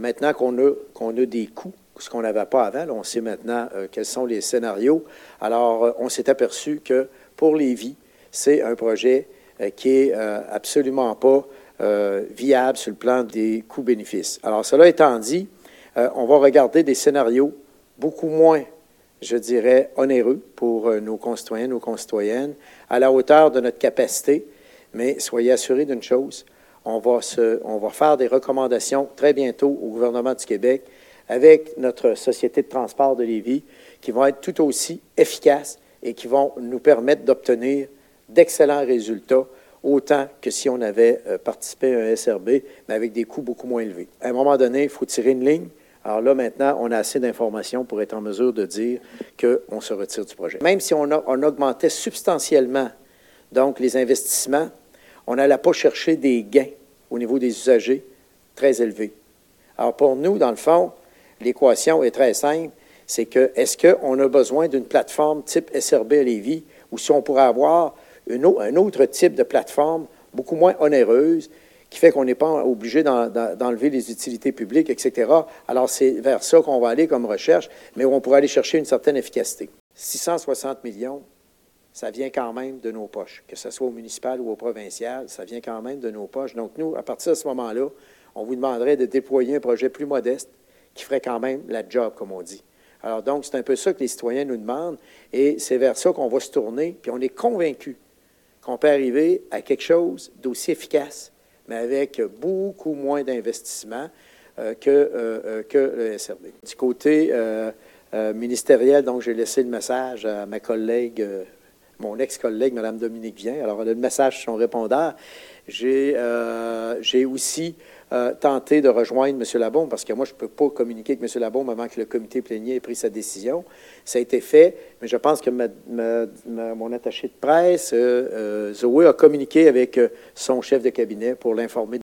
Maintenant qu'on a, des coûts, ce qu'on n'avait pas avant, on sait maintenant euh, quels sont les scénarios. Alors, euh, on s'est aperçu que pour Lévis, c'est un projet euh, qui est absolument pas viable sur le plan des coûts-bénéfices. Alors, cela étant dit, on va regarder des scénarios beaucoup moins, je dirais, onéreux pour nos concitoyens, nos concitoyennes, à la hauteur de notre capacité. Mais soyez assurés d'une chose, on va, faire des recommandations très bientôt au gouvernement du Québec avec notre société de transport de Lévis qui vont être tout aussi efficaces et qui vont nous permettre d'obtenir d'excellents résultats, autant que si on avait euh, participé à un SRB, mais avec des coûts beaucoup moins élevés. À un moment donné, il faut tirer une ligne. Alors là, maintenant, on a assez d'informations pour être en mesure de dire qu'on se retire du projet. Même si on, on augmentait substantiellement donc les investissements, on n'allait pas chercher des gains au niveau des usagers très élevés. Alors pour nous, dans le fond, l'équation est très simple. C'est que est-ce qu'on a besoin d'une plateforme type SRB Lévis ou si on pourrait avoir un autre type de plateforme beaucoup moins onéreuse qui fait qu'on n'est pas obligé d'enlever les utilités publiques, etc. Alors, c'est vers ça qu'on va aller comme recherche, mais où on pourrait aller chercher une certaine efficacité. 660 millions, ça vient quand même de nos poches, que ce soit au municipal ou au provincial, ça vient quand même de nos poches. Donc, nous, à partir de ce moment-là, on vous demanderait de déployer un projet plus modeste qui ferait quand même la job, comme on dit. Alors, donc, c'est un peu ça que les citoyens nous demandent et c'est vers ça qu'on va se tourner, puis on est convaincu qu'on peut arriver à quelque chose d'aussi efficace, mais avec beaucoup moins d'investissement euh, que, euh, euh, que le SRB. Du côté ministériel, donc, j'ai laissé le message à ma collègue mon ex-collègue, Mme Dominique Vien. Alors, le message son répondeur. J'ai euh, aussi euh, tenté de rejoindre M. Labaume, parce que moi, je ne peux pas communiquer avec M. Labaume avant que le comité plénier ait pris sa décision. Ça a été fait, mais je pense que mon attaché de presse, euh, Zoé, a communiqué avec son chef de cabinet pour l'informer